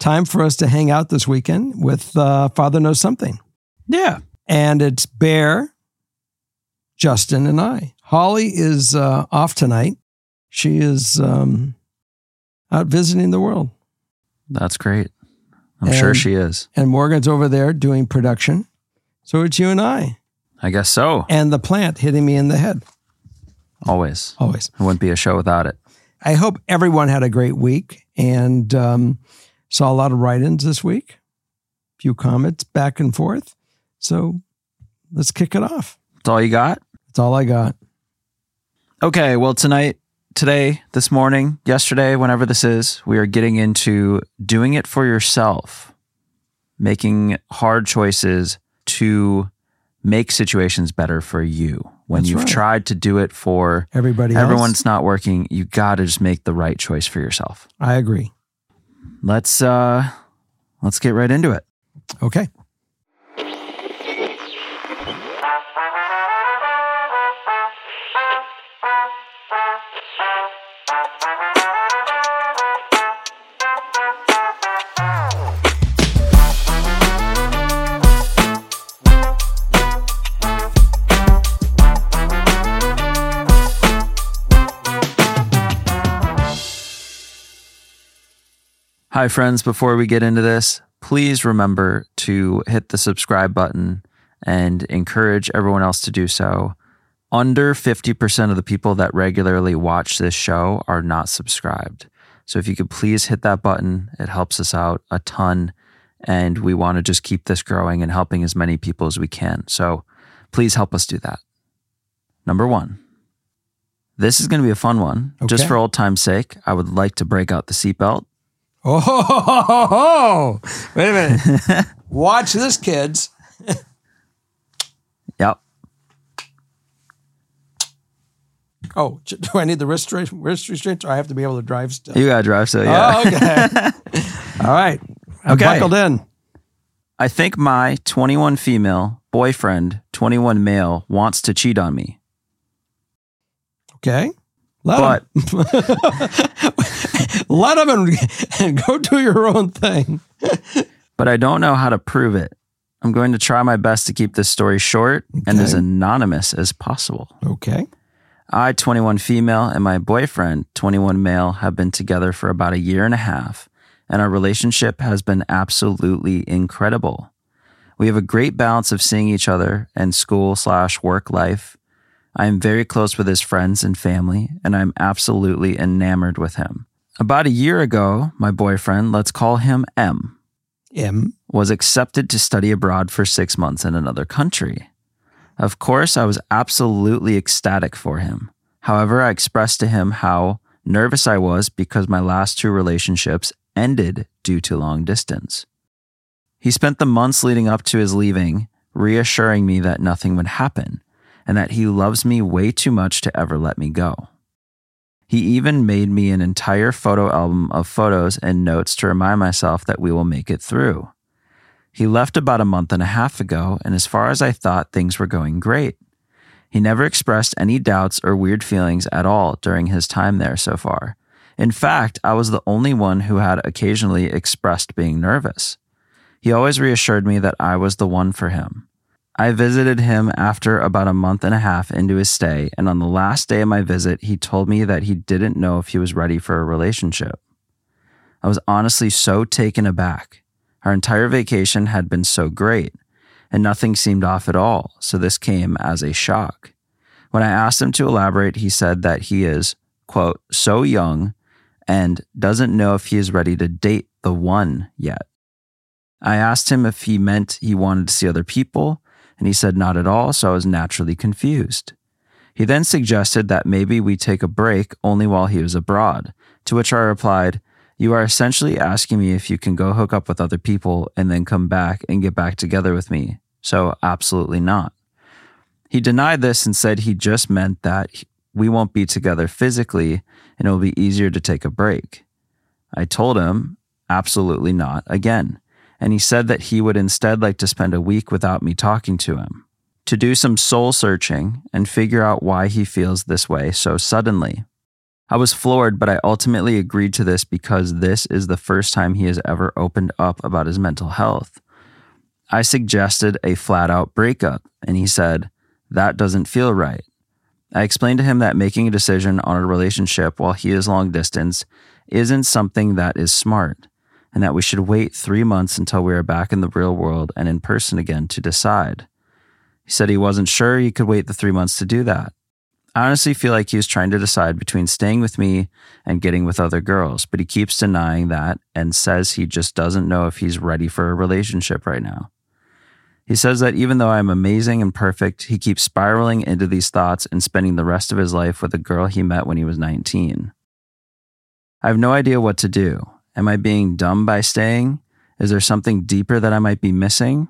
time for us to hang out this weekend with uh, Father Knows Something. Yeah. And it's Bear, Justin, and I. Holly is uh, off tonight. She is um, out visiting the world. That's great. I'm sure she is. And Morgan's over there doing production. So it's you and I. I guess so. And the plant hitting me in the head. Always. Always. It wouldn't be a show without it. I hope everyone had a great week and um, saw a lot of write ins this week, a few comments back and forth. So let's kick it off. That's all you got? That's all I got. Okay. Well, tonight, today, this morning, yesterday, whenever this is, we are getting into doing it for yourself, making hard choices to make situations better for you. When That's you've right. tried to do it for Everybody else? it's not working. You got to just make the right choice for yourself. I agree. Let's uh let's get right into it. Okay. Hi, friends. Before we get into this, please remember to hit the subscribe button and encourage everyone else to do so. Under 50% of the people that regularly watch this show are not subscribed. So if you could please hit that button, it helps us out a ton. And we want to just keep this growing and helping as many people as we can. So please help us do that. Number one, this is going to be a fun one. Just for old time's sake, I would like to break out the seatbelt. Oh, wait a minute. Watch this, kids. Yep. Oh, do I need the wrist, wrist restraints or I have to be able to drive still? You gotta drive, still, yeah. Oh, okay. All right. I'm Okay. buckled in. I think my 21 female boyfriend, 21 male, wants to cheat on me. Okay. Let But. Let them and, and go do your own thing. but I don't know how to prove it. I'm going to try my best to keep this story short and as anonymous as possible. Okay. I, 21 female, and my boyfriend, 21 male, have been together for about a year and a half, and our relationship has been absolutely incredible. We have a great balance of seeing each other and school slash work life. I am very close with his friends and family, and I'm absolutely enamored with him. About a year ago, my boyfriend, let's call him M, M. was accepted to study abroad for six months in another country. Of course, I was absolutely ecstatic for him. However, I expressed to him how nervous I was because my last two relationships ended due to long distance. He spent the months leading up to his leaving reassuring me that nothing would happen and that he loves me way too much to ever let me go. He even made me an entire photo album of photos and notes to remind myself that we will make it through. He left about a month and a half ago, and as far as I thought, things were going great. He never expressed any doubts or weird feelings at all during his time there so far. In fact, I was the only one who had occasionally expressed being nervous. He always reassured me that I was the one for him. I visited him after about a month and a half into his stay, and on the last day of my visit, he told me that he didn't know if he was ready for a relationship. I was honestly so taken aback. Our entire vacation had been so great, and nothing seemed off at all, so this came as a shock. When I asked him to elaborate, he said that he is, quote, so young and doesn't know if he is ready to date the one yet. I asked him if he meant he wanted to see other people, and he said not at all, so I was naturally confused. He then suggested that maybe we take a break only while he was abroad, to which I replied, You are essentially asking me if you can go hook up with other people and then come back and get back together with me. So, absolutely not. He denied this and said he just meant that we won't be together physically and it will be easier to take a break. I told him, absolutely not again. And he said that he would instead like to spend a week without me talking to him, to do some soul searching and figure out why he feels this way so suddenly. I was floored, but I ultimately agreed to this because this is the first time he has ever opened up about his mental health. I suggested a flat out breakup, and he said, That doesn't feel right. I explained to him that making a decision on a relationship while he is long distance isn't something that is smart, and that we should wait three months until we are back in the real world and in person again to decide. He said he wasn't sure he could wait the three months to do that. I honestly feel like he was trying to decide between staying with me and getting with other girls, but he keeps denying that and says he just doesn't know if he's ready for a relationship right now. He says that even though I'm amazing and perfect, he keeps spiraling into these thoughts and spending the rest of his life with a girl he met when he was 19. I have no idea what to do. Am I being dumb by staying? Is there something deeper that I might be missing?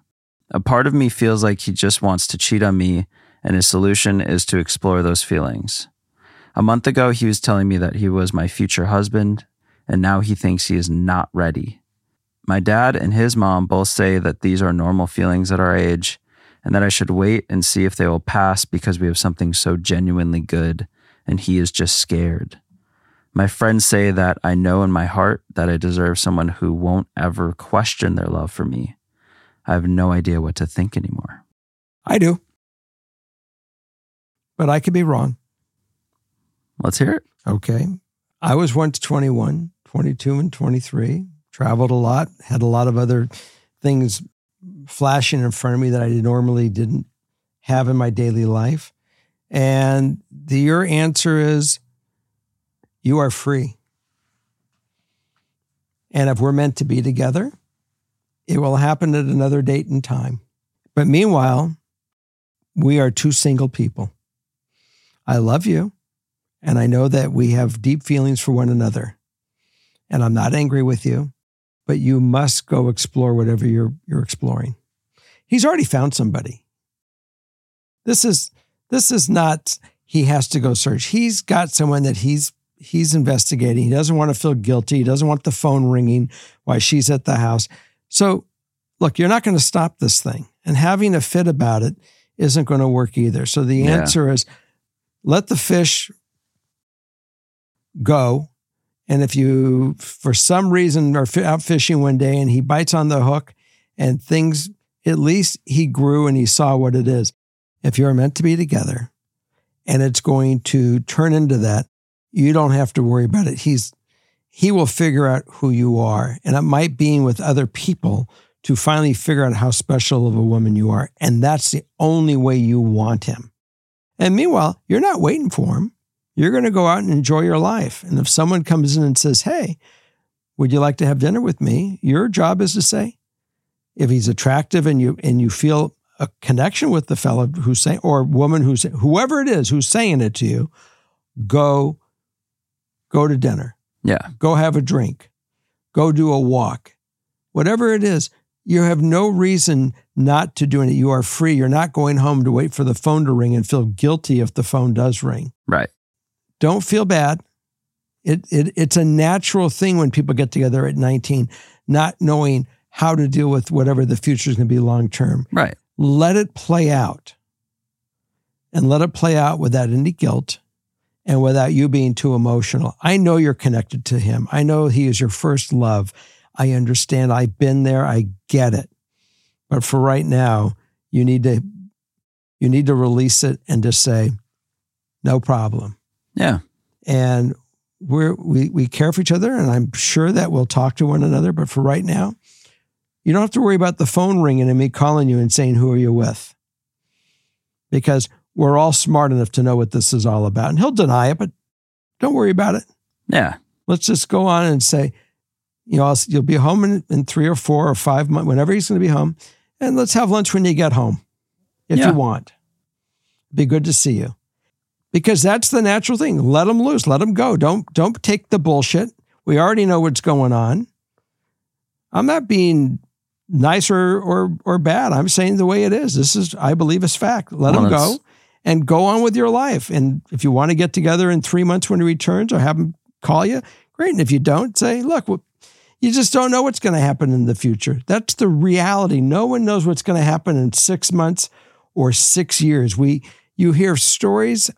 A part of me feels like he just wants to cheat on me, and his solution is to explore those feelings. A month ago, he was telling me that he was my future husband, and now he thinks he is not ready. My dad and his mom both say that these are normal feelings at our age and that I should wait and see if they will pass because we have something so genuinely good and he is just scared. My friends say that I know in my heart that I deserve someone who won't ever question their love for me. I have no idea what to think anymore. I do. But I could be wrong. Let's hear it. Okay. I was once 21, 22, and 23 traveled a lot, had a lot of other things flashing in front of me that I normally didn't have in my daily life. And the, your answer is you are free. And if we're meant to be together, it will happen at another date and time. But meanwhile, we are two single people. I love you, and I know that we have deep feelings for one another. And I'm not angry with you but you must go explore whatever you're you're exploring. He's already found somebody. This is this is not he has to go search. He's got someone that he's he's investigating. He doesn't want to feel guilty. He doesn't want the phone ringing while she's at the house. So, look, you're not going to stop this thing. And having a fit about it isn't going to work either. So the Yeah. answer is let the fish go and if you, for some reason, are out fishing one day and he bites on the hook and things, at least he grew and he saw what it is. If you're meant to be together and it's going to turn into that, you don't have to worry about it. He's, he will figure out who you are. And it might be with other people to finally figure out how special of a woman you are. And that's the only way you want him. And meanwhile, you're not waiting for him you're going to go out and enjoy your life. And if someone comes in and says, Hey, would you like to have dinner with me? Your job is to say, if he's attractive and you and you feel a connection with the fellow who's saying or woman who's whoever it is who's saying it to you, go go to dinner. Yeah. Go have a drink. Go do a walk. Whatever it is, you have no reason not to do it. You are free. You're not going home to wait for the phone to ring and feel guilty if the phone does ring Right. don't feel bad. It, it it's a natural thing when people get together at 19, not knowing how to deal with whatever the future is going to be long term. Right. Let it play out, and let it play out without any guilt, and without you being too emotional. I know you're connected to him. I know he is your first love. I understand. I've been there. I get it. But for right now, you need to you need to release it and just say, no problem Yeah. and we're we we care for each other and i'm sure that we'll talk to one another but for right now you don't have to worry about the phone ringing and me calling you and saying who are you with because we're all smart enough to know what this is all about and he'll deny it but don't worry about it Yeah. let's just go on and say you know I'll, you'll be home in, in three or four or five months whenever he's going to be home and let's have lunch when you get home if Yeah. you want be good to see you because that's the natural thing. Let them loose, let them go. Don't don't take the bullshit. We already know what's going on. I'm not being nice or or or bad. I'm saying the way it is. This is I believe is fact. Let Well, them go and go on with your life. And if you want to get together in three months when he returns or have him call you, great. And if you don't, say, look, you just don't know what's going to happen in the future. That's the reality. No one knows what's going to happen in six months or six years. We you hear stories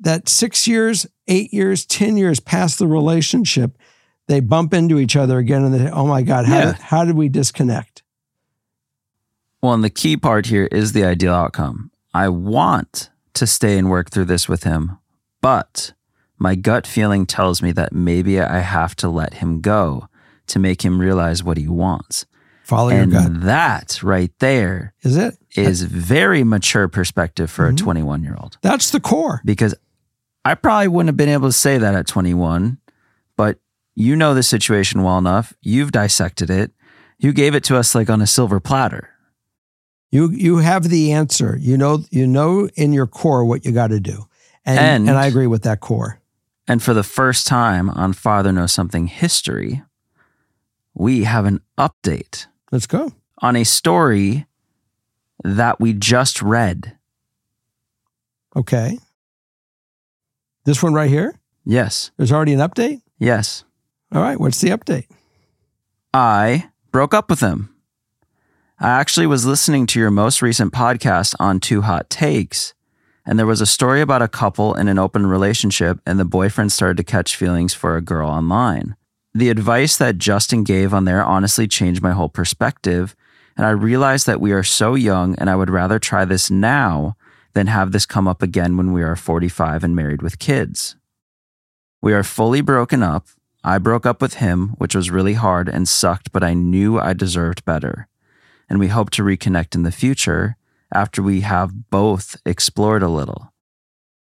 that six years, eight years, ten years past the relationship, they bump into each other again, and they, say, oh my God, how Yeah. did, how did we disconnect? Well, and the key part here is the ideal outcome. I want to stay and work through this with him, but my gut feeling tells me that maybe I have to let him go to make him realize what he wants. Follow and your gut. that right there Is it? is very mature perspective for Mhm. a 21 year old That's the core. because I probably wouldn't have been able to say that at 21, but you know the situation well enough. You've dissected it. You gave it to us like on a silver platter. You you have the answer. You know you know in your core what you got to do, and, And- and I agree with that core. And for the first time on Father Knows Something history, we have an update Let's go. on a story that we just read. Okay. This one right here. Yes, There's already an update. yes. All right. What's the update? I broke up with him. I actually was listening to your most recent podcast on Two Hot Takes, and there was a story about a couple in an open relationship, and the boyfriend started to catch feelings for a girl online. The advice that Justin gave on there honestly changed my whole perspective, and I realized that we are so young, and I would rather try this now than have this come up again when we are 45 and married with kids. We are fully broken up. I broke up with him, which was really hard and sucked, but I knew I deserved better. And we hope to reconnect in the future after we have both explored a little.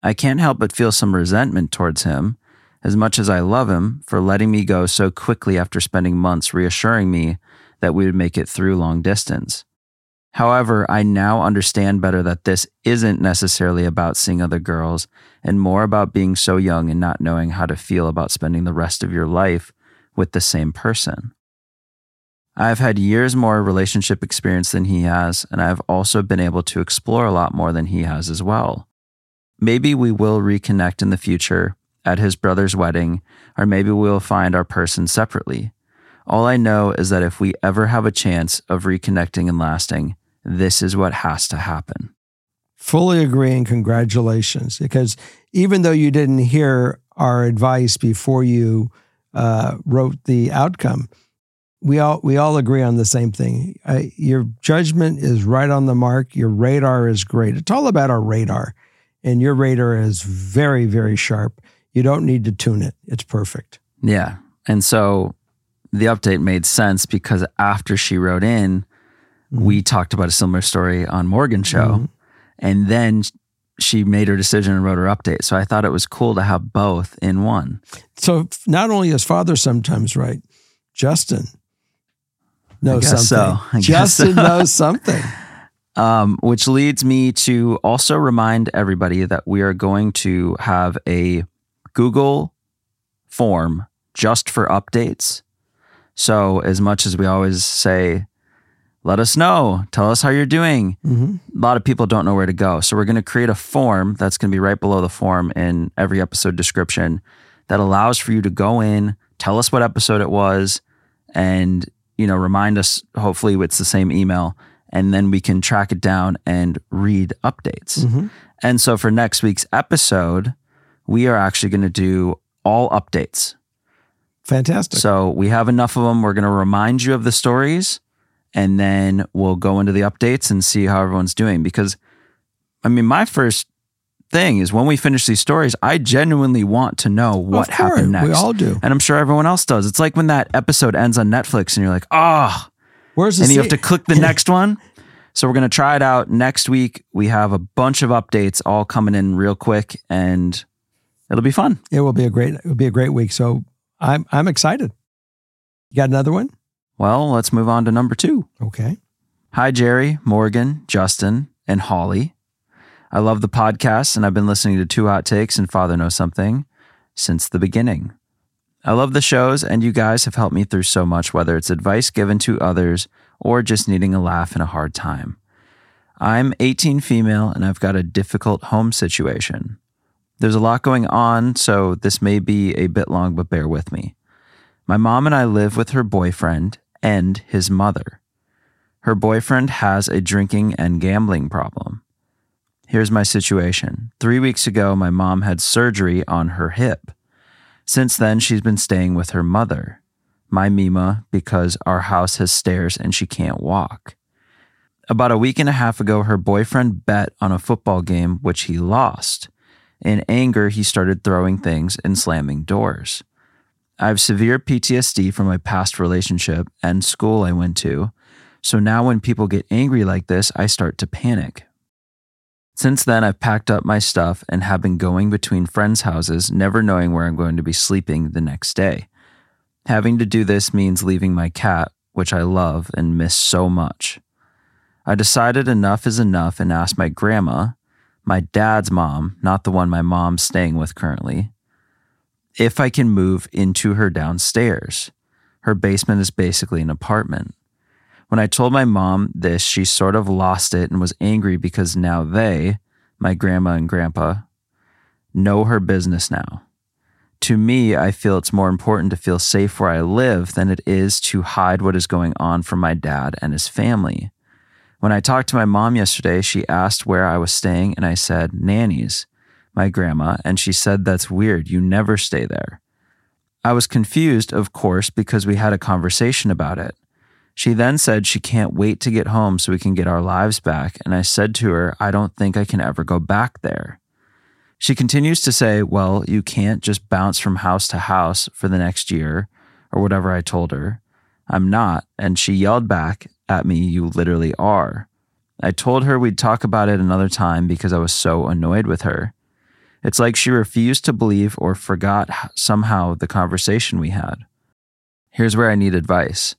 I can't help but feel some resentment towards him, as much as I love him, for letting me go so quickly after spending months reassuring me that we would make it through long distance. However, I now understand better that this isn't necessarily about seeing other girls and more about being so young and not knowing how to feel about spending the rest of your life with the same person. I've had years more relationship experience than he has, and I've also been able to explore a lot more than he has as well. Maybe we will reconnect in the future at his brother's wedding, or maybe we'll find our person separately. All I know is that if we ever have a chance of reconnecting and lasting, this is what has to happen. Fully agree and congratulations. Because even though you didn't hear our advice before you uh, wrote the outcome, we all we all agree on the same thing. Uh, your judgment is right on the mark. Your radar is great. It's all about our radar, and your radar is very very sharp. You don't need to tune it. It's perfect. Yeah. And so the update made sense because after she wrote in, we talked about a similar story on Morgan's show. Mhm. And then she made her decision and wrote her update. So I thought it was cool to have both in one. So not only is father sometimes right, Justin knows something. so. I Justin so. knows something. Um, which leads me to also remind everybody that we are going to have a Google form just for updates. So, as much as we always say, let us know, tell us how you're doing, hmm a lot of people don't know where to go. So, we're going to create a form that's going to be right below the form in every episode description that allows for you to go in, tell us what episode it was, and you know, remind us. Hopefully, it's the same email, and then we can track it down and read updates. hmm And so, for next week's episode, we are actually going to do all updates. Fantastic. So we have enough of them. We're going to remind you of the stories and then we'll go into the updates and see how everyone's doing. Because, I mean, my first thing is when we finish these stories, I genuinely want to know what happened next. We all do. and I'm sure everyone else does. It's like when that episode ends on Netflix and you're like, oh, Where's the and you have to click the next one. So we're going to try it out next week. We have a bunch of updates all coming in real quick and it'll be fun. It will be a great. It will be a great week. So I'm I'm excited. You got another one? Well, let's move on to number two. Okay. Hi, Jerry, Morgan, Justin, and Holly. I love the podcast, and I've been listening to Two Hot Takes and Father Knows Something since the beginning. I love the shows, and you guys have helped me through so much, whether it's advice given to others or just needing a laugh in a hard time. I'm 18 female, and I've got a difficult home situation. There's a lot going on, so this may be a bit long, but bear with me. My mom and I live with her boyfriend and his mother. Her boyfriend has a drinking and gambling problem. Here's my situation. Three weeks ago, my mom had surgery on her hip. Since then, she's been staying with her mother, my Mima, because our house has stairs and she can't walk. About a week and a half ago, her boyfriend bet on a football game, which he lost. In anger, he started throwing things and slamming doors. I have severe PTSD from my past relationship and school I went to, so now when people get angry like this, I start to panic. Since then, I've packed up my stuff and have been going between friends' houses, never knowing where I'm going to be sleeping the next day. Having to do this means leaving my cat, which I love and miss so much. I decided enough is enough and asked my grandma, my dad's mom, not the one my mom's staying with currently, if I can move into her downstairs. Her basement is basically an apartment. When I told my mom this, she sort of lost it and was angry because now they, my grandma and grandpa, know her business now. To me, I feel it's more important to feel safe where I live than it is to hide what is going on from my dad and his family. When I talked to my mom yesterday, she asked where I was staying, and I said, Nanny's, my grandma, and she said, That's weird. You never stay there. I was confused, of course, because we had a conversation about it. She then said she can't wait to get home so we can get our lives back, and I said to her, I don't think I can ever go back there. She continues to say, Well, you can't just bounce from house to house for the next year, or whatever I told her. I'm not. And she yelled back at me, You literally are. I told her we'd talk about it another time because I was so annoyed with her. It's like she refused to believe or forgot somehow the conversation we had. Here's where I need advice.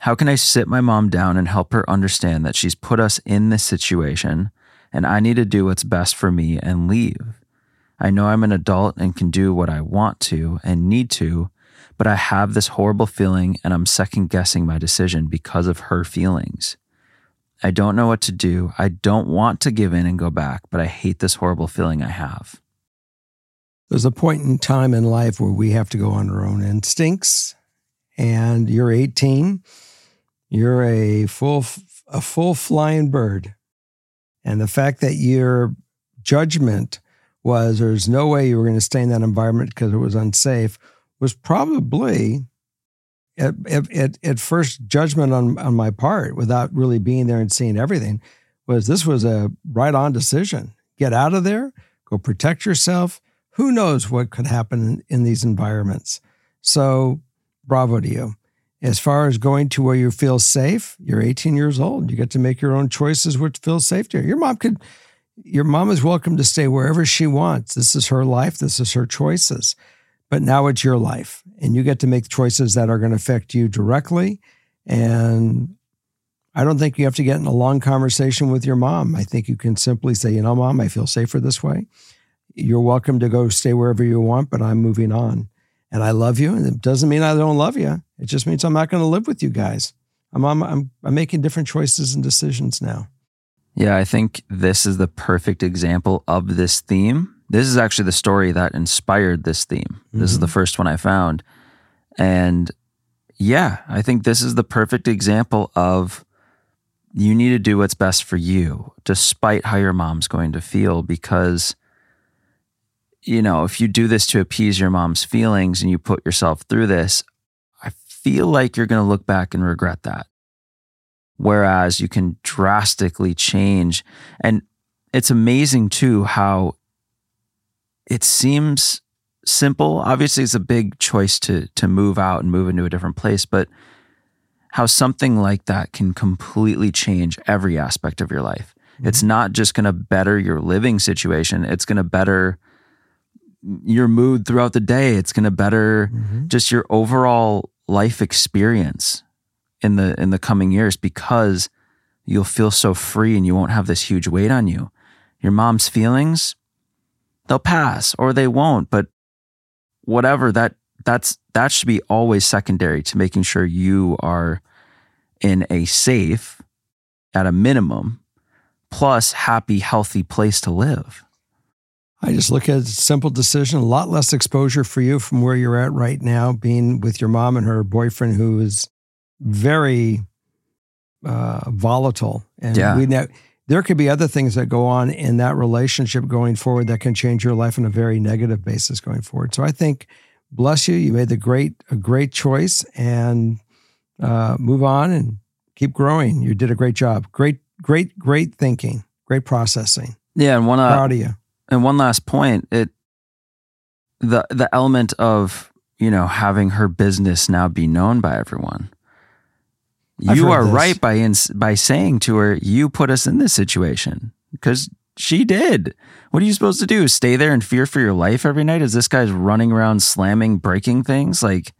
How can I sit my mom down and help her understand that she's put us in this situation and I need to do what's best for me and leave? I know I'm an adult and can do what I want to and need to, but I have this horrible feeling and I'm second guessing my decision because of her feelings. I don't know what to do. I don't want to give in and go back, but I hate this horrible feeling I have. There's a point in time in life where we have to go on our own instincts, and you're 18. You're a full a full flying bird, and the fact that your judgment was there's no way you were going to stay in that environment because it was unsafe was probably at, at, at first judgment on, on my part without really being there and seeing everything was this was a right on decision. Get out of there, go protect yourself. Who knows what could happen in, in these environments? So, bravo to you. As far as going to where you feel safe, you're 18 years old. You get to make your own choices which feels safe to you. Your mom could, your mom is welcome to stay wherever she wants. This is her life. This is her choices but now it's your life and you get to make choices that are going to affect you directly. And I don't think you have to get in a long conversation with your mom. I think you can simply say, you know, mom, I feel safer this way. You're welcome to go stay wherever you want, but I'm moving on. And I love you. And it doesn't mean I don't love you. It just means I'm not going to live with you guys. I'm, I'm, I'm, I'm making different choices and decisions now. Yeah, I think this is the perfect example of this theme this is actually the story that inspired this theme. Mm-hmm. This is the mm-hmm. first one I found. And yeah, I think this is the perfect example of you need to do what's best for you, despite how your mom's going to feel. Because, you know, if you do this to appease your mom's feelings and you put yourself through this, I feel like you're going to look back and regret that. Whereas you can drastically change. And it's amazing too how it seems simple. Obviously, it's a big choice to to move out and move into a different place, but how something like that can completely change every aspect of your life. Mm-hmm. It's not just going to better your living situation, it's going to better your mood throughout the day. It's going to better mm-hmm. just your overall life experience in the in the coming years because you'll feel so free and you won't have this huge weight on you. Your mom's feelings, they'll pass or they won't, but whatever that that's that should be always secondary to making sure you are in a safe at a minimum plus happy healthy place to live. I just look at a simple decision, a lot less exposure for you from where you're at right now, being with your mom and her boyfriend, who is very uh, volatile. And Yeah. we know there could be other things that go on in that relationship going forward that can change your life on a very negative basis going forward. So I think, bless you, you made the great a great choice and uh, move on and keep growing. You did a great job. Great, great, great thinking. Great processing. Yeah, and one uh, Proud of you. And one last point, it the the element of, you know, having her business now be known by everyone. I've you are this. right by in, by saying to her, you put us in this situation because she did. What are you supposed to do? Stay there and fear for your life every night as this guy's running around slamming, breaking things? Like,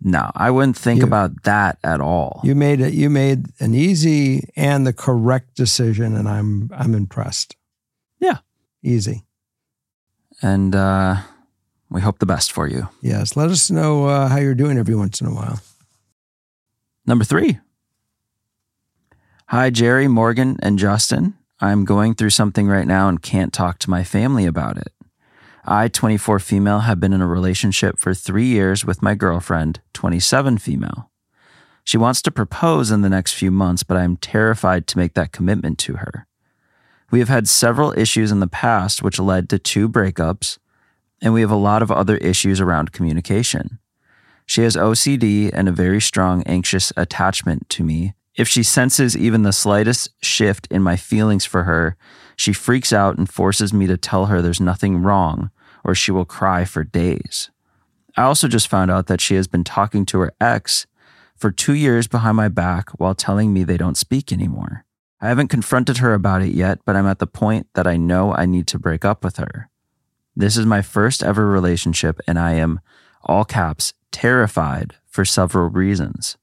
no, I wouldn't think You- about that at all. You made it. You made an easy and the correct decision, and I'm I'm impressed. Easy. and uh, we hope the best for you. Yes. Let us know uh, how you're doing every once in a while. Number three. Hi, Jerry, Morgan, and Justin. I'm going through something right now and can't talk to my family about it. I, 24 female, have been in a relationship for three years with my girlfriend, 27 female. She wants to propose in the next few months, but I'm terrified to make that commitment to her. We have had several issues in the past, which led to two breakups, and we have a lot of other issues around communication. She has OCD and a very strong anxious attachment to me. If she senses even the slightest shift in my feelings for her, she freaks out and forces me to tell her there's nothing wrong, or she will cry for days. I also just found out that she has been talking to her ex for two years behind my back while telling me they don't speak anymore. I haven't confronted her about it yet, but I'm at the point that I know I need to break up with her. This is my first ever relationship, and I am, all caps, terrified for several reasons.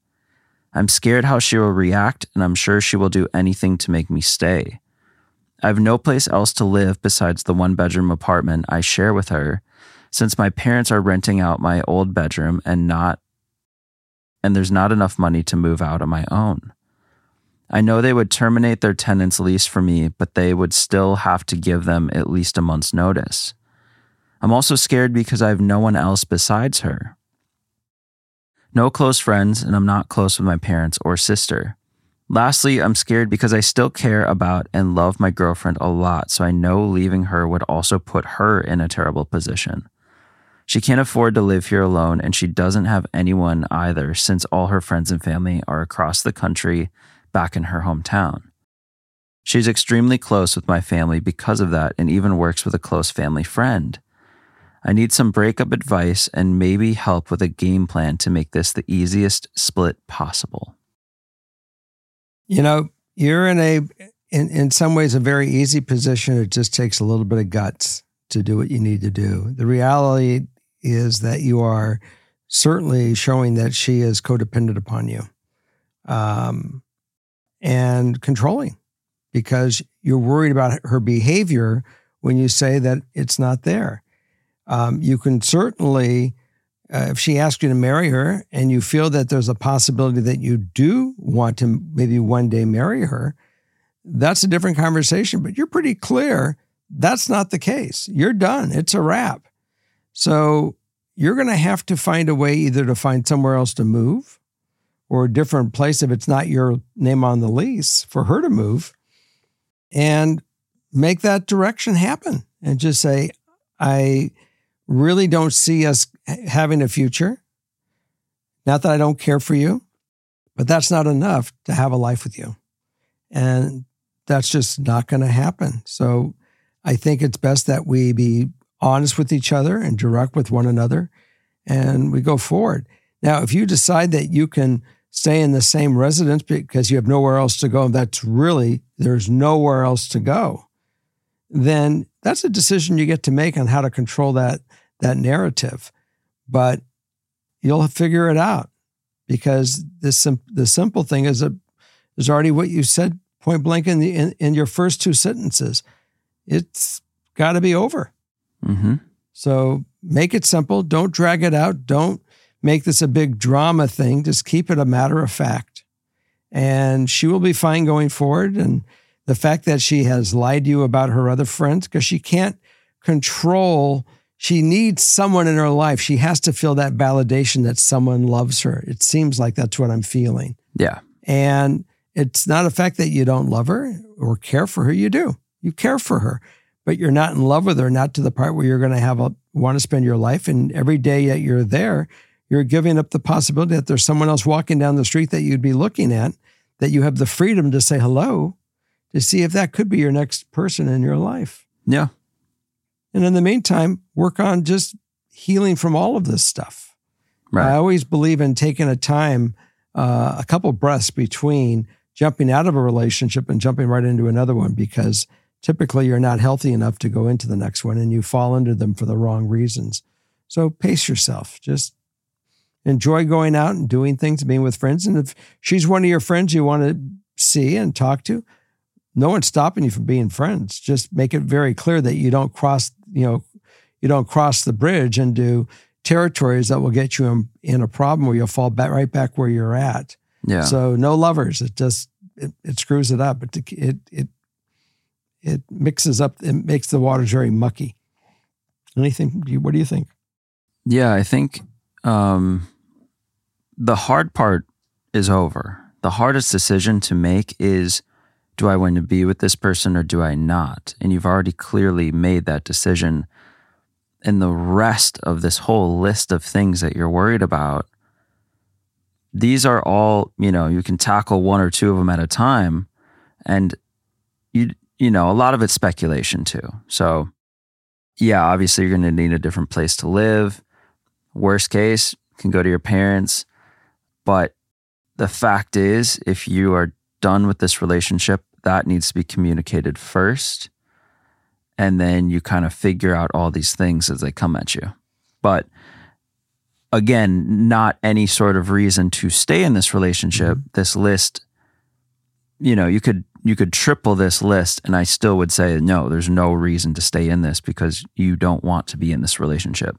I'm scared how she will react, and I'm sure she will do anything to make me stay. I have no place else to live besides the one bedroom apartment I share with her, since my parents are renting out my old bedroom and not and there's not enough money to move out on my own. I know they would terminate their tenant's lease for me, but they would still have to give them at least a month's notice. I'm also scared because I have no one else besides her. No close friends, and I'm not close with my parents or sister. Lastly, I'm scared because I still care about and love my girlfriend a lot, so I know leaving her would also put her in a terrible position. She can't afford to live here alone, and she doesn't have anyone either, since all her friends and family are across the country back in her hometown. She's extremely close with my family because of that, and even works with a close family friend. I need some breakup advice and maybe help with a game plan to make this the easiest split possible. You know, you're in a in in some ways a very easy position. It just takes a little bit of guts to do what you need to do. The reality is that you are certainly showing that she is codependent upon you, um, and controlling because you're worried about her behavior when you say that it's not there. Um, you can certainly, uh, if she asks you to marry her and you feel that there's a possibility that you do want to maybe one day marry her, that's a different conversation. But you're pretty clear that's not the case. You're done, it's a wrap. So you're going to have to find a way either to find somewhere else to move or a different place if it's not your name on the lease for her to move and make that direction happen and just say, I really don't see us having a future. Not that I don't care for you, but that's not enough to have a life with you. And that's just not going to happen. So I think it's best that we be honest with each other and direct with one another and we go forward. Now, if you decide that you can stay in the same residence because you have nowhere else to go, that's really, there's nowhere else to go, then that's a decision you get to make on how to control that, that narrative. But you'll figure it out because the, sim- the simple thing is, a, is already what you said point blank in, the, in, in your first two sentences. it's got to be over. Mm-hmm. So make it simple. Don't drag it out. Don't make this a big drama thing. Just keep it a matter of fact. And she will be fine going forward. And the fact that she has lied to you about her other friends, because she can't control, she needs someone in her life. She has to feel that validation that someone loves her. It seems like that's what I'm feeling. Yeah. And it's not a fact that you don't love her or care for her. You do. You care for her, but you're not in love with her, not to the part where you're going to have a want to spend your life. And every day that you're there, you're giving up the possibility that there's someone else walking down the street that you'd be looking at, that you have the freedom to say hello, to see if that could be your next person in your life. Yeah. And in the meantime, work on just healing from all of this stuff. Right. I always believe in taking a time, uh, a couple breaths between jumping out of a relationship and jumping right into another one because typically you're not healthy enough to go into the next one and you fall into them for the wrong reasons. So pace yourself. Just enjoy going out and doing things, being with friends. And if she's one of your friends you want to see and talk to, no one's stopping you from being friends. Just make it very clear that you don't cross, you know, you don't cross the bridge into territories that will get you in, in a problem where you'll fall back right back where you're at. Yeah. So no lovers. It just it, it screws it up. It it it it mixes up. It makes the waters very mucky. Anything? What do you think? Yeah, I think um, the hard part is over. The hardest decision to make is do I want to be with this person or do I not? And you've already clearly made that decision. And the rest of this whole list of things that you're worried about, these are all, you know, you can tackle one or two of them at a time. And you, you know, a lot of it's speculation too. So, yeah, obviously you're going to need a different place to live. Worst case, you can go to your parents. But the fact is, if you are done with this relationship, that needs to be communicated first. And then you kind of figure out all these things as they come at you. But again, not any sort of reason to stay in this relationship. Mm-hmm. This list, you know, you could you could triple this list and I still would say no, there's no reason to stay in this because you don't want to be in this relationship.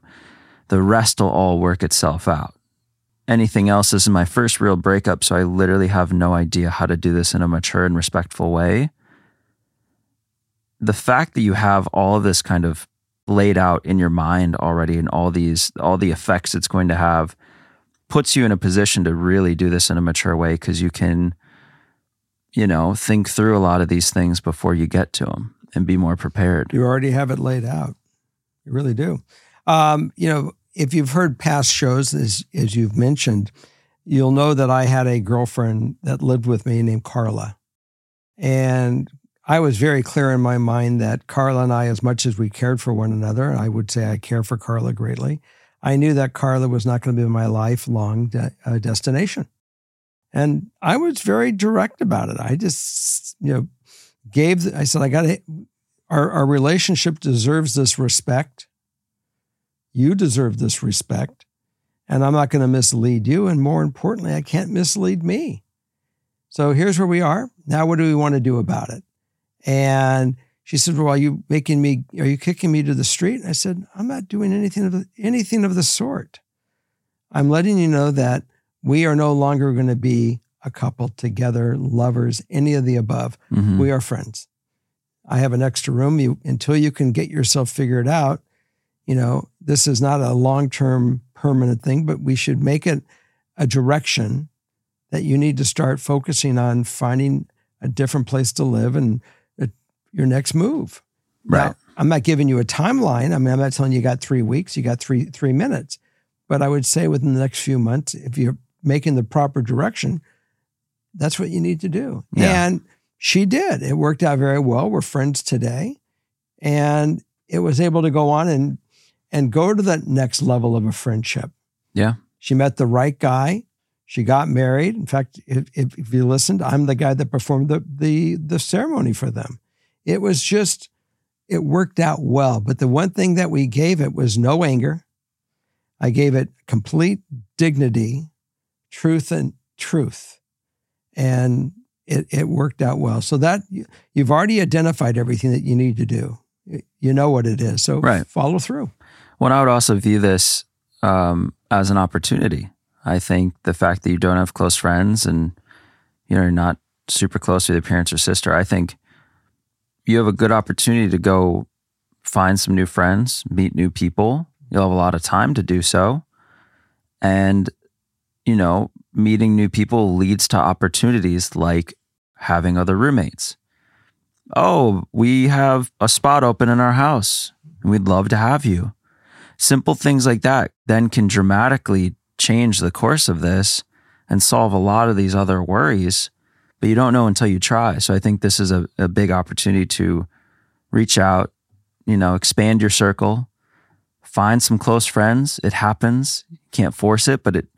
The rest will all work itself out anything else. This is my first real breakup, so I literally have no idea how to do this in a mature and respectful way. The fact that you have all of this kind of laid out in your mind already and all these all the effects it's going to have puts you in a position to really do this in a mature way because you can you know think through a lot of these things before you get to them and be more prepared you already have it laid out you really do um, you know if you've heard past shows, as, as you've mentioned, you'll know that I had a girlfriend that lived with me named Carla. And I was very clear in my mind that Carla and I, as much as we cared for one another, I would say I care for Carla greatly. I knew that Carla was not going to be my lifelong de- uh, destination. And I was very direct about it. I just, you know, gave, the, I said, I got to, our, our relationship deserves this respect you deserve this respect, and I'm not going to mislead you. And more importantly, I can't mislead me. So here's where we are. Now, what do we want to do about it? And she said, Well, are you making me, are you kicking me to the street? And I said, I'm not doing anything of the, anything of the sort. I'm letting you know that we are no longer going to be a couple together, lovers, any of the above. Mm-hmm. We are friends. I have an extra room. You, until you can get yourself figured out, you know, this is not a long term permanent thing, but we should make it a direction that you need to start focusing on finding a different place to live and a, your next move. Right. Now, I'm not giving you a timeline. I mean, I'm not telling you you got three weeks, you got three three minutes. But I would say within the next few months, if you're making the proper direction, that's what you need to do. Yeah. And she did. It worked out very well. We're friends today. And it was able to go on and and go to that next level of a friendship. Yeah. She met the right guy. She got married. In fact, if, if, if you listened, I'm the guy that performed the, the, the ceremony for them. It was just, it worked out well. But the one thing that we gave it was no anger. I gave it complete dignity, truth, and truth. And it, it worked out well. So that you've already identified everything that you need to do. you know what it is. So Right. follow through. Well, I would also view this um, as an opportunity. I think the fact that you don't have close friends and you know you're not super close with your parents or sister, I think you have a good opportunity to go find some new friends, meet new people. You'll have a lot of time to do so, and you know, meeting new people leads to opportunities like having other roommates. Oh, we have a spot open in our house. We'd love to have you simple things like that then can dramatically change the course of this and solve a lot of these other worries but you don't know until you try. So i think this is a, a big opportunity to reach out you know expand your circle find some close friends. It happens. You can't force it but it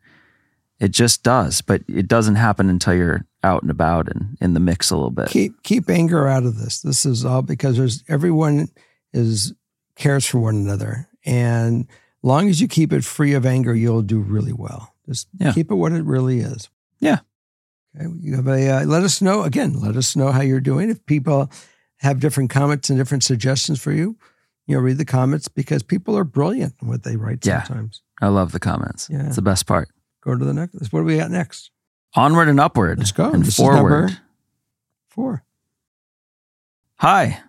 it just does. But it doesn't happen until you're out and about and in the mix a little bit. Keep keep anger out of this. This is all because there's everyone is cares for one another, and long as you keep it free of anger, you'll do really well. Just Yeah. keep it what it really is. Yeah. Okay. You have a uh, let us know again. Let us know how you're doing. If people have different comments and different suggestions for you, you know, read the comments because people are brilliant in what they write Yeah. sometimes. i love the comments Yeah. it's the best part Go to the next. What do we got next? onward and upward Let's go. and This forward Four. Hi!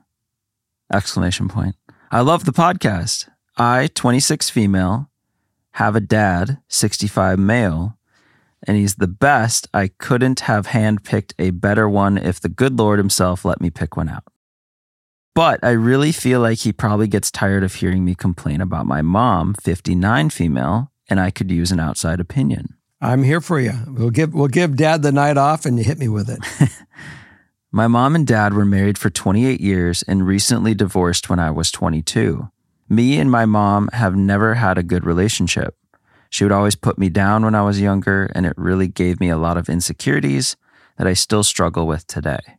Exclamation point. I love the podcast. I, 26 female, have a dad, 65 male, and he's the best. I couldn't have handpicked a better one if the good Lord himself let me pick one out. But I really feel like he probably gets tired of hearing me complain about my mom, 59 female, and I could use an outside opinion. I'm here for you. We'll give we'll give Dad the night off, and you hit me with it. My mom and dad were married for 28 years and recently divorced when I was 22. Me and my mom have never had a good relationship. She would always put me down when I was younger, and it really gave me a lot of insecurities that I still struggle with today.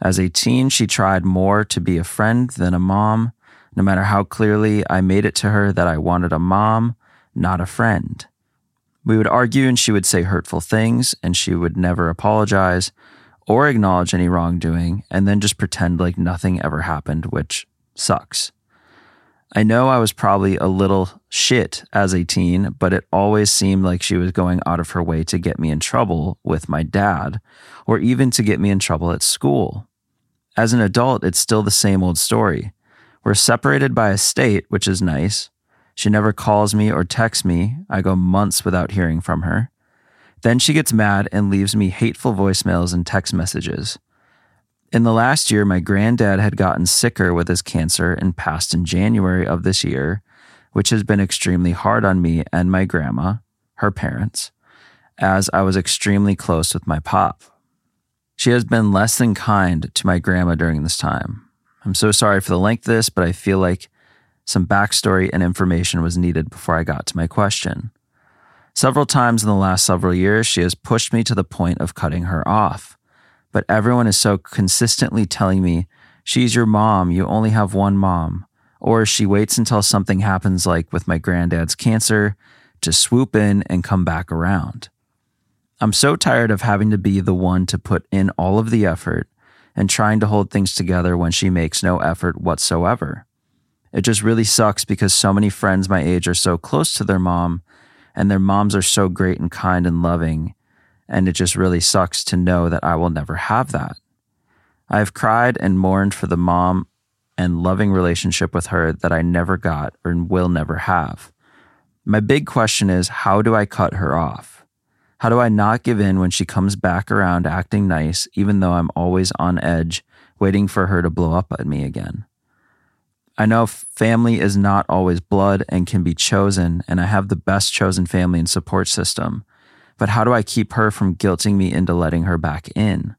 As a teen, she tried more to be a friend than a mom, no matter how clearly I made it to her that I wanted a mom, not a friend. We would argue and she would say hurtful things, and she would never apologize or acknowledge any wrongdoing and then just pretend like nothing ever happened, which sucks. I know I was probably a little shit as a teen, but it always seemed like she was going out of her way to get me in trouble with my dad or even to get me in trouble at school. As an adult, it's still the same old story. We're separated by a state, which is nice. She never calls me or texts me. I go months without hearing from her. Then she gets mad and leaves me hateful voicemails and text messages. In the last year, my granddad had gotten sicker with his cancer and passed in January of this year, which has been extremely hard on me and my grandma, her parents, as I was extremely close with my pop. She has been less than kind to my grandma during this time. I'm so sorry for the length of this, but I feel like some backstory and information was needed before I got to my question. Several times in the last several years, she has pushed me to the point of cutting her off. But everyone is so consistently telling me, she's your mom, you only have one mom. Or she waits until something happens, like with my granddad's cancer, to swoop in and come back around. I'm so tired of having to be the one to put in all of the effort and trying to hold things together when she makes no effort whatsoever. It just really sucks because so many friends my age are so close to their mom and their moms are so great and kind and loving. And it just really sucks to know that I will never have that. I have cried and mourned for the mom and loving relationship with her that I never got or will never have. My big question is how do I cut her off? How do I not give in when she comes back around acting nice, even though I'm always on edge, waiting for her to blow up at me again? I know family is not always blood and can be chosen, and I have the best chosen family and support system. But how do I keep her from guilting me into letting her back in?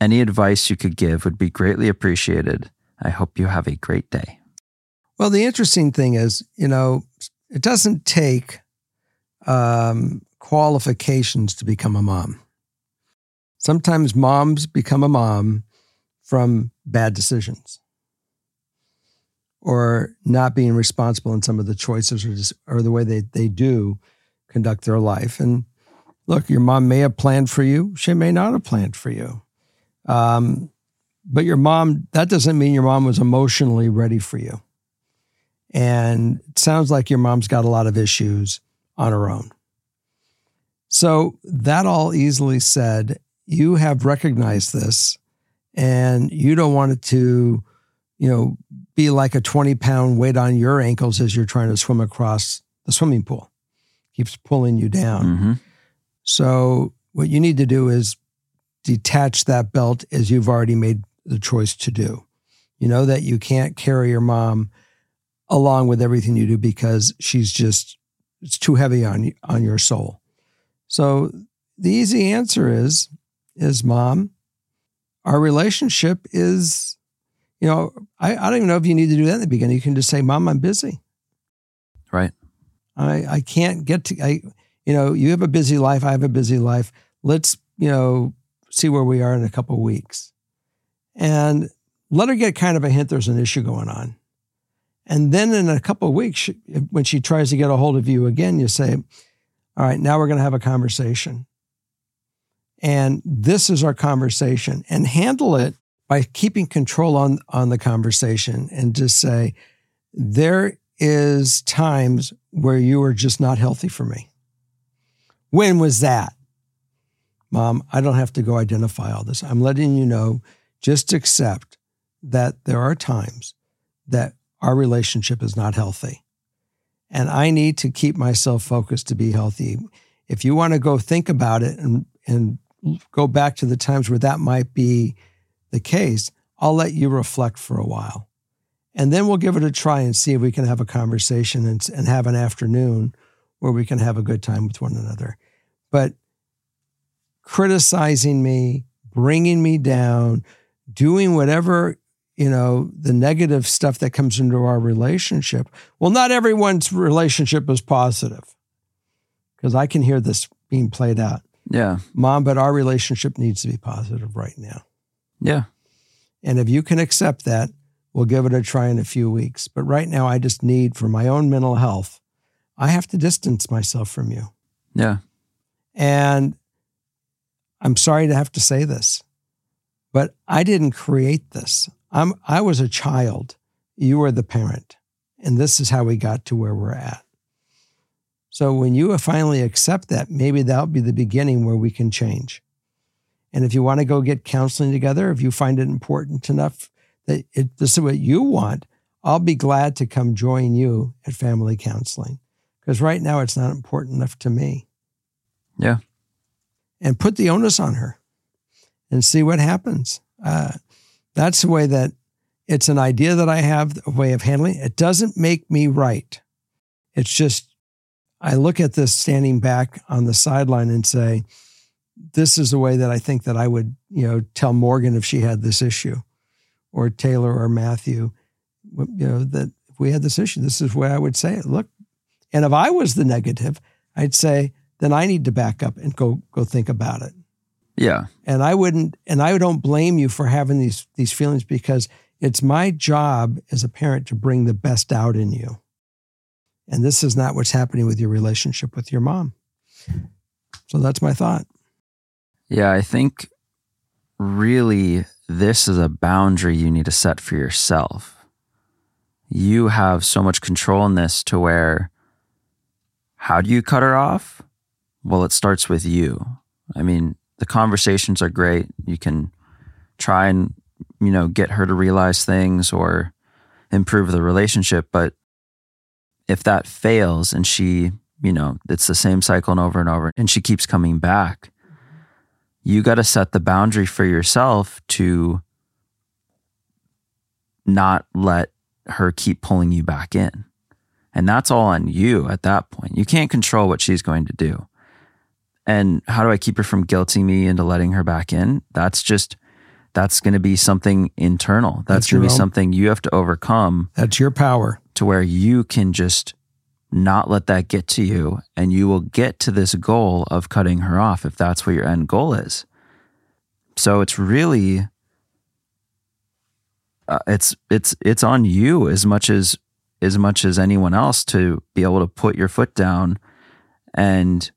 Any advice you could give would be greatly appreciated. I hope you have a great day. Well, the interesting thing is, you know, it doesn't take um, qualifications to become a mom. Sometimes moms become a mom from bad decisions or not being responsible in some of the choices or, just, or the way they, they do conduct their life. And look, your mom may have planned for you, she may not have planned for you. Um, but your mom, that doesn't mean your mom was emotionally ready for you. And it sounds like your mom's got a lot of issues on her own. So, that all easily said, you have recognized this and you don't want it to, you know, be like a 20 pound weight on your ankles as you're trying to swim across the swimming pool. Keeps pulling you down. Mm-hmm. So, what you need to do is detach that belt as you've already made the choice to do. You know that you can't carry your mom along with everything you do because she's just it's too heavy on on your soul. So the easy answer is is mom, our relationship is, you know, I, I don't even know if you need to do that in the beginning. You can just say, Mom, I'm busy. Right. I, I can't get to I you know, you have a busy life, I have a busy life. Let's, you know, see where we are in a couple weeks. And let her get kind of a hint there's an issue going on. And then in a couple of weeks, when she tries to get a hold of you again, you say, All right, now we're going to have a conversation. And this is our conversation. And handle it by keeping control on, on the conversation and just say, There is times where you are just not healthy for me. When was that? Mom, I don't have to go identify all this. I'm letting you know, just accept that there are times that our relationship is not healthy. And I need to keep myself focused to be healthy. If you want to go think about it and, and go back to the times where that might be the case, I'll let you reflect for a while. And then we'll give it a try and see if we can have a conversation and, and have an afternoon where we can have a good time with one another. But criticizing me, bringing me down, doing whatever, you know, the negative stuff that comes into our relationship. Well, not everyone's relationship is positive because I can hear this being played out. Yeah. Mom, but our relationship needs to be positive right now. Yeah. And if you can accept that, we'll give it a try in a few weeks. But right now, I just need, for my own mental health, I have to distance myself from you. Yeah. And I'm sorry to have to say this, but I didn't create this. I'm, I was a child. You were the parent. And this is how we got to where we're at. So when you finally accept that, maybe that'll be the beginning where we can change. And if you want to go get counseling together, if you find it important enough that it, this is what you want, I'll be glad to come join you at family counseling. Because right now it's not important enough to me. Yeah. And put the onus on her and see what happens. Uh, that's the way that it's an idea that I have, a way of handling it. It doesn't make me right. It's just, I look at this standing back on the sideline and say, this is the way that I think that I would, you know, tell Morgan if she had this issue or Taylor or Matthew, you know, that if we had this issue, this is where I would say it. Look, and if I was the negative, I'd say, then I need to back up and go go think about it. Yeah. And I wouldn't and I don't blame you for having these these feelings because it's my job as a parent to bring the best out in you. And this is not what's happening with your relationship with your mom. So that's my thought. Yeah, I think really this is a boundary you need to set for yourself. You have so much control in this to where how do you cut her off? Well, it starts with you. I mean, the conversations are great. You can try and, you know, get her to realize things or improve the relationship. But if that fails and she, you know, it's the same cycle and over and over and she keeps coming back, you got to set the boundary for yourself to not let her keep pulling you back in. And that's all on you at that point. You can't control what she's going to do. And how do I keep her from guilting me into letting her back in? That's just, that's going to be something internal. That's, That's going to be own- something you have to overcome That's your power. to where you can just not let that get to you and you will get to this goal of cutting her off if that's what your end goal is. So it's really uh, it's it's it's on you as much as as much as anyone else to be able to put your foot down and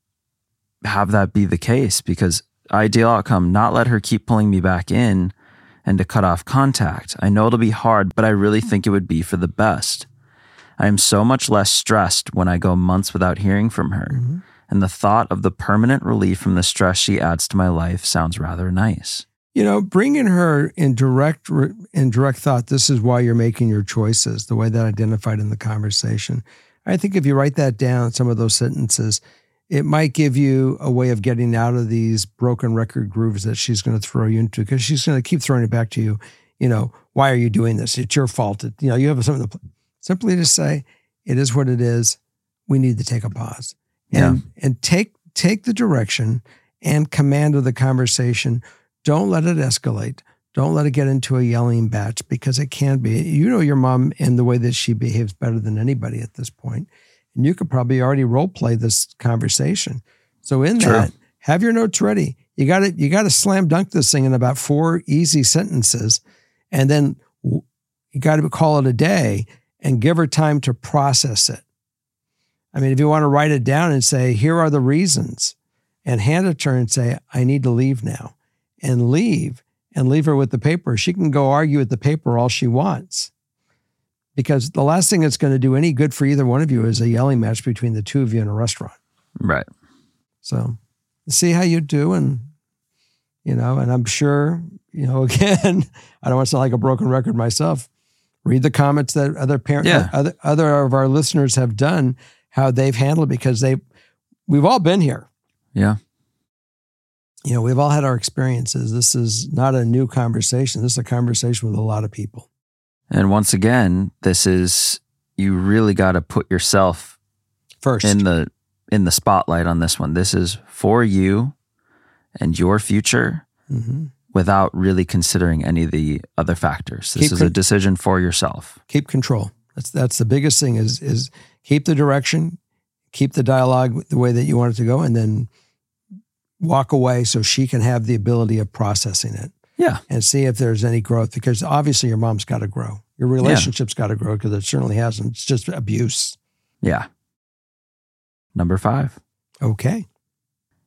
have that be the case because ideal outcome not let her keep pulling me back in and to cut off contact. I know it'll be hard, but I really think it would be for the best. I am so much less stressed when I go months without hearing from her. Mm-hmm. And the thought of the permanent relief from the stress she adds to my life sounds rather nice. You know, bringing her in direct in direct thought. This is why you're making your choices. The way that identified in the conversation. I think if you write that down, some of those sentences, it might give you a way of getting out of these broken record grooves that she's going to throw you into because she's going to keep throwing it back to you. You know, why are you doing this? It's your fault. It, you know, you have something to simply to say, it is what it is. We need to take a pause and yeah. and take take the direction and command of the conversation. Don't let it escalate. Don't let it get into a yelling batch because it can be. You know your mom and the way that she behaves better than anybody at this. And you could probably already role play this conversation. So in True. that, have your notes ready. You got to you got to slam dunk this thing in about four easy sentences, and then you got to call it a day and give her time to process it. I mean, if you want to write it down and say, here are the reasons, and hand it to her and say, I need to leave now, and leave and leave her with the paper. She can go argue with the paper all she wants. Because the last thing that's going to do any good for either one of you is a yelling match between the two of you in a restaurant. Right. So see how you do. And, you know, and I'm sure, you know, again, I don't want to sound like a broken record myself. Read the comments that other parents, yeah. other, other of our listeners have done, how they've handled it because they, we've all been here. Yeah you know, we've all had our experiences. This is not a new conversation. This is a conversation with a lot of people. And once again, this is you really got to put yourself first in the in the spotlight on this one. This is for you and your future mm-hmm. Without really considering any of the other factors. This keep is con- a decision for yourself. Keep control. That's that's the biggest thing is is keep the direction, keep the dialogue the way that you want it to go and then walk away so she can have the ability of processing it. Yeah. And see if there's any growth because obviously your mom's got to grow. Your relationship's yeah. got to grow because it certainly hasn't. It's just abuse. Yeah. Number five. Okay.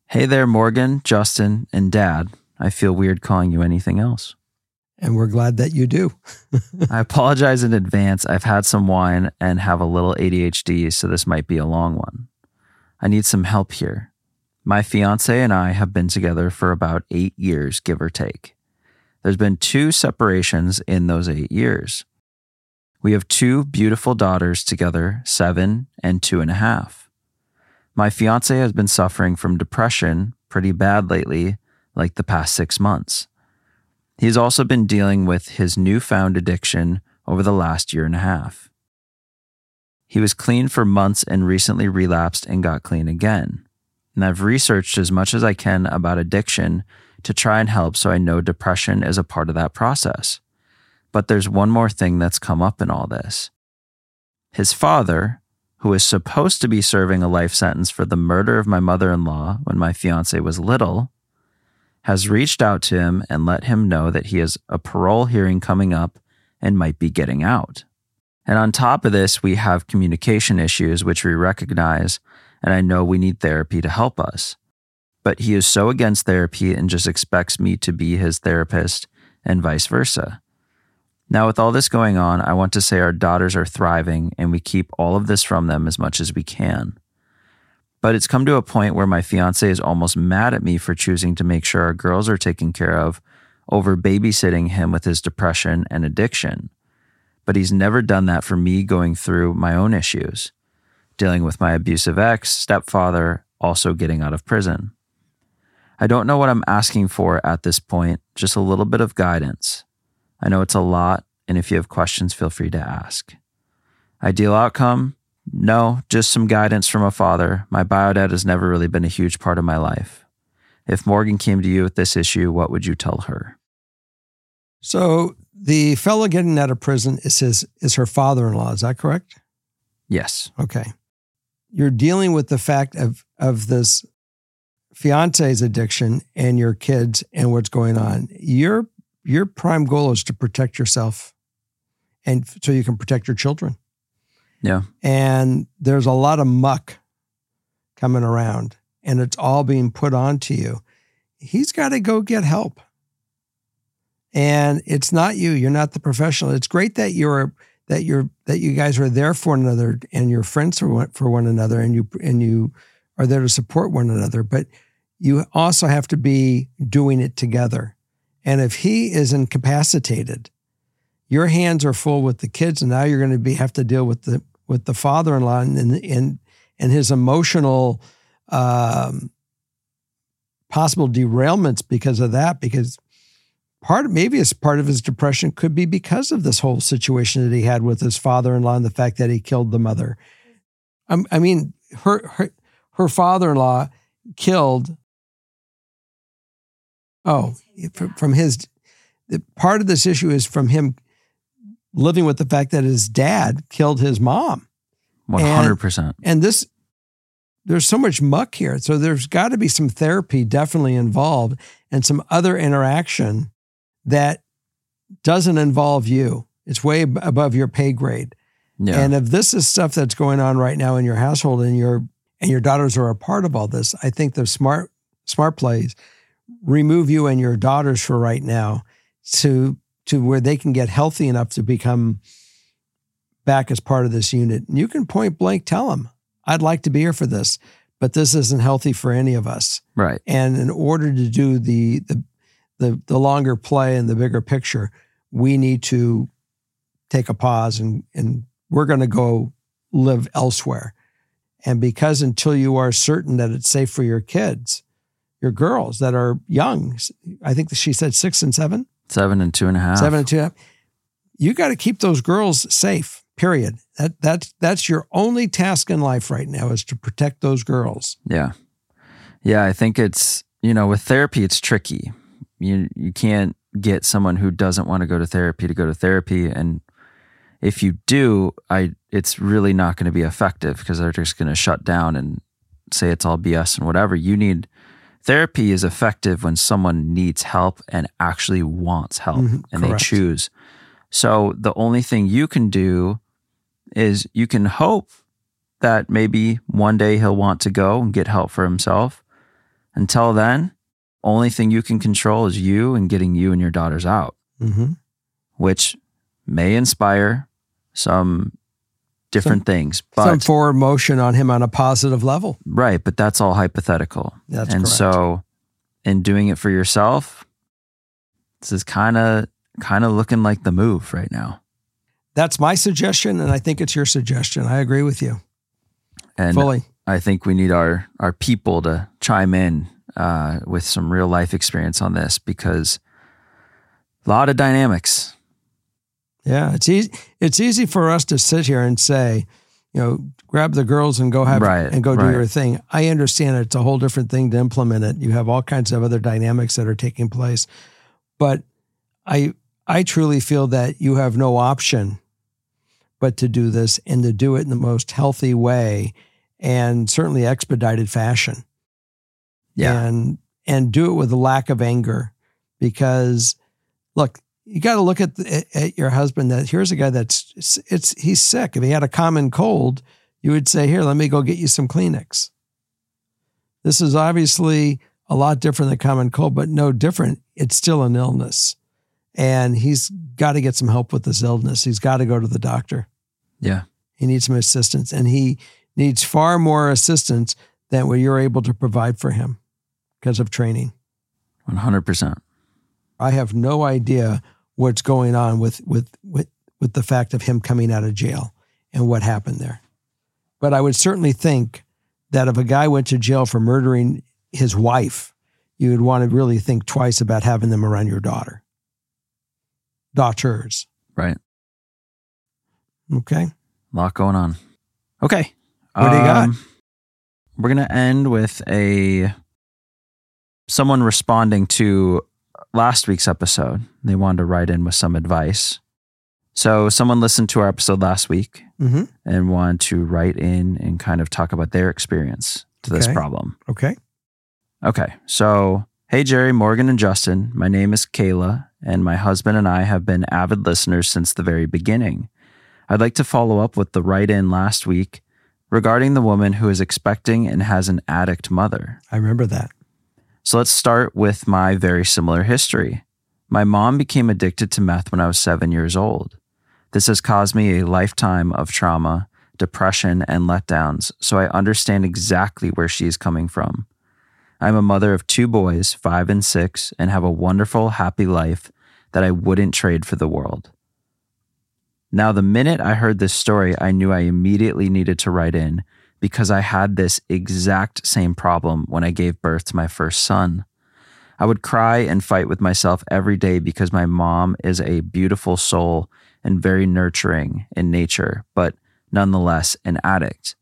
Hey there, Morgan, Justin, and Dad. I feel weird calling you anything else. And we're glad that you do. I apologize in advance. I've had some wine and have a little ADHD, so this might be a long one. I need some help here. My fiance and I have been together for about eight years, give or take. There's been two separations in those eight years. We have two beautiful daughters together, seven and two and a half. My fiance has been suffering from depression pretty bad lately, like the past six months. He's also been dealing with his newfound addiction over the last year and a half. He was clean for months and recently relapsed and got clean again and I've researched as much as I can about addiction to try and help so I know depression is a part of that process. But there's one more thing that's come up in all this. His father, who is supposed to be serving a life sentence for the murder of my mother in law when my fiance was little, has reached out to him and let him know that he has a parole hearing coming up and might be getting out. And on top of this, we have communication issues, which we recognize and I know we need therapy to help us. But he is so against therapy and just expects me to be his therapist and vice versa. Now, with all this going on, I want to say our daughters are thriving and we keep all of this from them as much as we can. But it's come to a point where my fiance is almost mad at me for choosing to make sure our girls are taken care of over babysitting him with his depression and addiction. But he's never done that for me going through my own issues dealing with my abusive ex, stepfather, also getting out of prison. I don't know what I'm asking for at this point, just a little bit of guidance. I know it's a lot, and if you have questions, feel free to ask. Ideal outcome? No, just some guidance from a father. My bio dad has never really been a huge part of my life. If Morgan came to you with this issue, what would you tell her? So the fellow getting out of prison is his is her father-in-law. Is that correct? Yes. Okay you're dealing with the fact of of this fiance's addiction and your kids and what's going on. Your your prime goal is to protect yourself and so you can protect your children. Yeah. And there's a lot of muck coming around and it's all being put onto you. He's got to go get help. And it's not you. You're not the professional. It's great that you're that you're that you guys are there for another and you're friends one, for one another and you and you are there to support one another. But you also have to be doing it together. And if he is incapacitated, your hands are full with the kids, and now you're going to be have to deal with the with the father-in-law and and and his emotional um, possible derailments because of that. Because part maybe it's part of his depression could be because of this whole situation that he had with his father-in-law and the fact that he killed the mother. Um, I mean, her her her father-in-law killed. Oh, from his part of this issue is from him living with the fact that his dad killed his mom. One hundred percent. And this, there's so much muck here. So there's got to be some therapy definitely involved and some other interaction that doesn't involve you. It's way above your pay grade. Yeah. And if this is stuff that's going on right now in your household and your and your daughters are a part of all this, I think the smart smart plays remove you and your daughters for right now to to where they can get healthy enough to become back as part of this unit. And you can point blank tell them, I'd like to be here for this, but this isn't healthy for any of us. Right. And in order to do the the the, the longer play and the bigger picture, we need to take a pause and and we're going to go live elsewhere. And because until you are certain that it's safe for your kids, your girls that are young, I think she said six and seven. Seven and two and a half. Seven and two and a half. You got to keep those girls safe. Period. That that's that's your only task in life right now is to protect those girls. Yeah, yeah. I think it's you know with therapy it's tricky. You you can't get someone who doesn't want to go to therapy to go to therapy, and if you do, I it's really not going to be effective because they're just going to shut down and say it's all BS and whatever. You need therapy is effective when someone needs help and actually wants help Mhm, and they choose. So the only thing you can do is you can hope that maybe one day he'll want to go and get help for himself. Until then, only thing you can control is you and getting you and your daughters out, Mm-hmm. which may inspire some different things. But Some forward motion on him on a positive level. Right, but that's all hypothetical. That's and correct. so in doing it for yourself, this is kind of kind of looking like the move right now. That's my suggestion, and I think it's your suggestion. I agree with you And fully. I think we need our our people to chime in uh, with some real life experience on this because a lot of dynamics. Yeah, it's easy. It's easy for us to sit here and say, you know, grab the girls and go have Right, and go do right. your thing. I understand it's a whole different thing to implement it. You have all kinds of other dynamics that are taking place, but I I truly feel that you have no option but to do this and to do it in the most healthy way and certainly expedited fashion. Yeah, and and do it with a lack of anger because look you got to look at, the, at your husband that here's a guy that's it's, it's he's sick. If he had a common cold you would say here let me go get you some kleenex. This is obviously a lot different than common cold but no different. It's still an illness. And he's got to get some help with this illness. He's got to go to the doctor. Yeah, he needs some assistance and he needs far more assistance than what you're able to provide for him because of training. one hundred percent. I have no idea what's going on with, with, with, with the fact of him coming out of jail and what happened there. But I would certainly think that if a guy went to jail for murdering his wife, you would want to really think twice about having them around your daughter. Daughters. Right, Okay. a lot going on. Okay, What do you got? Um, we're gonna end with a someone responding to last week's episode. They wanted to write in with some advice. So someone listened to our episode last week Mm-hmm. and wanted to write in and kind of talk about their experience to this Okay. problem. Okay. Okay. So, hey, Jerry, Morgan, and Justin. My name is Kayla, and my husband and I have been avid listeners since the very beginning. I'd like to follow up with the write in last week regarding the woman who is expecting and has an addict mother. I remember that. So, let's start with my very similar history. My mom became addicted to meth when I was seven years old. This has caused me a lifetime of trauma, depression, and letdowns, so I understand exactly where she is coming from. I'm a mother of two boys, five and six, and have a wonderful, happy life that I wouldn't trade for the world. Now, the minute I heard this story, I knew I immediately needed to write in because I had this exact same problem when I gave birth to my first son. I would cry and fight with myself every day because my mom is a beautiful soul and very nurturing in nature, but nonetheless an addict.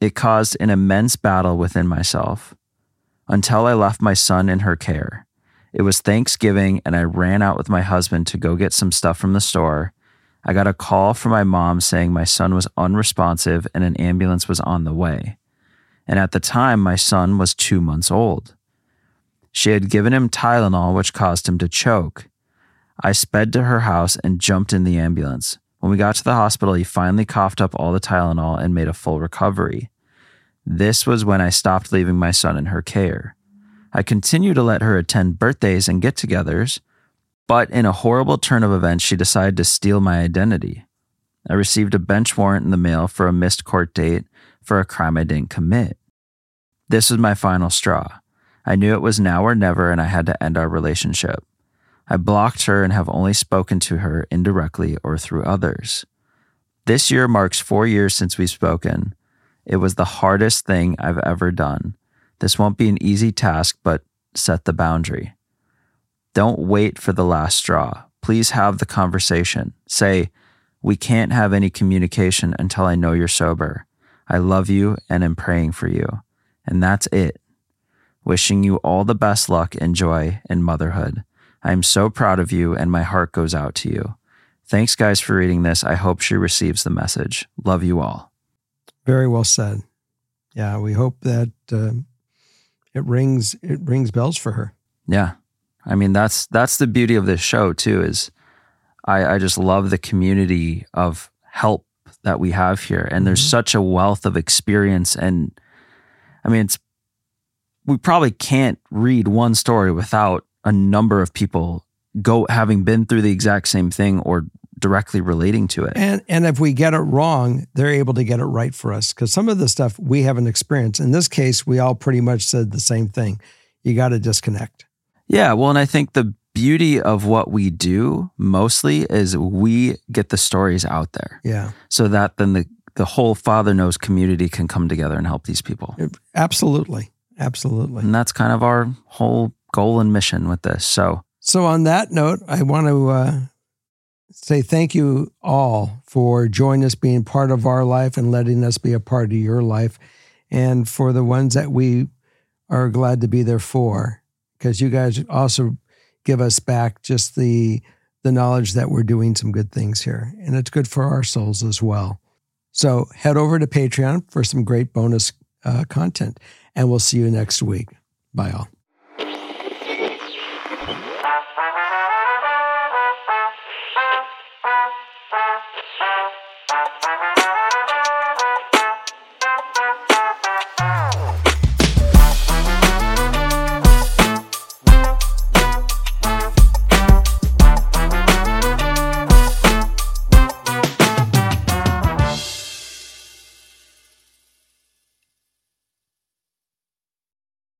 It caused an immense battle within myself until I left my son in her care. It was Thanksgiving, and I ran out with my husband to go get some stuff from the store. I got a call from my mom saying my son was unresponsive and an ambulance was on the way. And at the time, my son was two months old. She had given him Tylenol, which caused him to choke. I sped to her house and jumped in the ambulance. When we got to the hospital, he finally coughed up all the Tylenol and made a full recovery. This was when I stopped leaving my son in her care. I continued to let her attend birthdays and get togethers, but in a horrible turn of events, she decided to steal my identity. I received a bench warrant in the mail for a missed court date for a crime I didn't commit. This was my final straw. I knew it was now or never, and I had to end our relationship. I blocked her and have only spoken to her indirectly or through others. This year marks four years since we've spoken, it was the hardest thing I've ever done. This won't be an easy task, but set the boundary. Don't wait for the last straw. Please have the conversation. Say, We can't have any communication until I know you're sober. I love you and am praying for you. And that's it. Wishing you all the best luck and joy in motherhood. I am so proud of you and my heart goes out to you. Thanks, guys, for reading this. I hope she receives the message. Love you all. Very well said. Yeah, we hope that uh, it rings it rings bells for her. Yeah, I mean that's that's the beauty of this show too. Is I, I just love the community of help that we have here, and there's mm-hmm. such a wealth of experience. And I mean, it's we probably can't read one story without a number of people go having been through the exact same thing or directly relating to it. And and if we get it wrong, they're able to get it right for us because some of the stuff we haven't experienced. In this case, we all pretty much said the same thing. You got to disconnect. Yeah, well, and I think the beauty of what we do mostly is we get the stories out there. Yeah. So that then the the whole Father Knows community can come together and help these people. Absolutely. Absolutely. And that's kind of our whole goal and mission with this. So so on that note, I want to uh, say thank you all for joining us, being part of our life, and letting us be a part of your life. And for the ones that we are glad to be there for, because you guys also give us back just the the knowledge that we're doing some good things here, and it's good for our souls as well. So head over to Patreon for some great bonus uh, content, and we'll see you next week. Bye all.